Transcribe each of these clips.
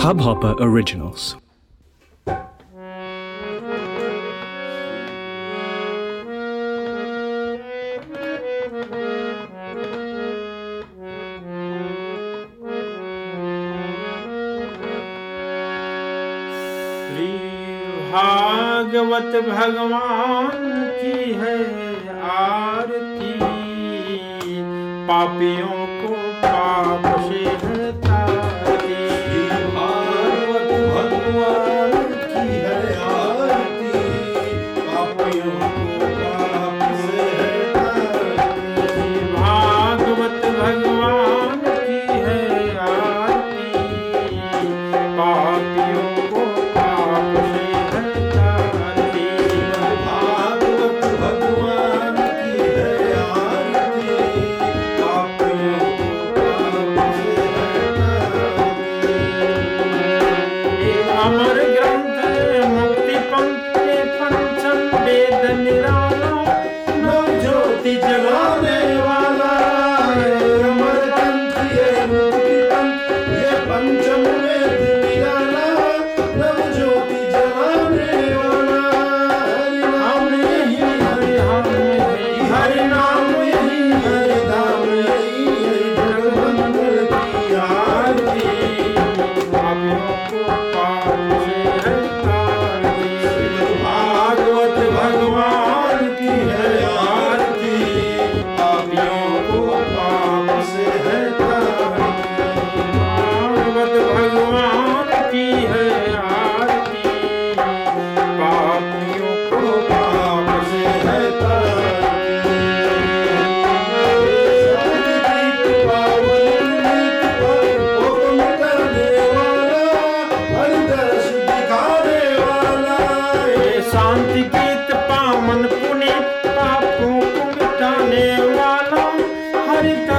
Hubhopper Originals. Bhagavat भगवान की है आरती पापियों को पाप से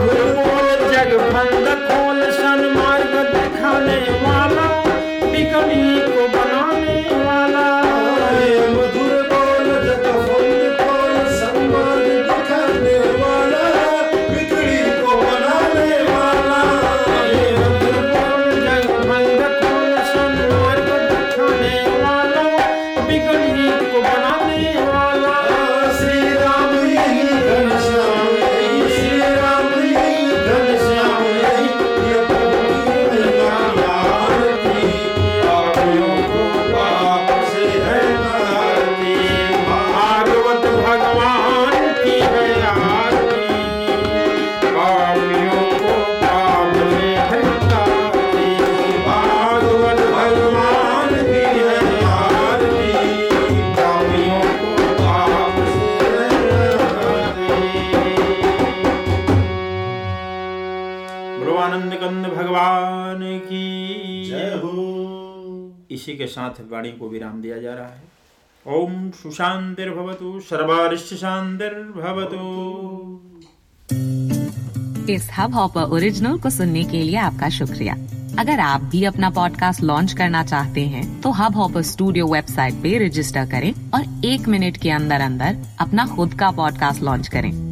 भूल जग फंद खोल सन्मार्ग दिखाने इसी के साथ वाणी को विराम दिया जा रहा है। ओम सुशांतिर्भवतु सर्वारिष्ट शांतिर्भवतु इस हब हॉपर ओरिजिनल को सुनने के लिए आपका शुक्रिया। अगर आप भी अपना पॉडकास्ट लॉन्च करना चाहते हैं, तो हब हॉपर स्टूडियो वेबसाइट पे रजिस्टर करें और एक मिनट के अंदर अंदर अपना खुद का पॉडकास्ट लॉन्च करें।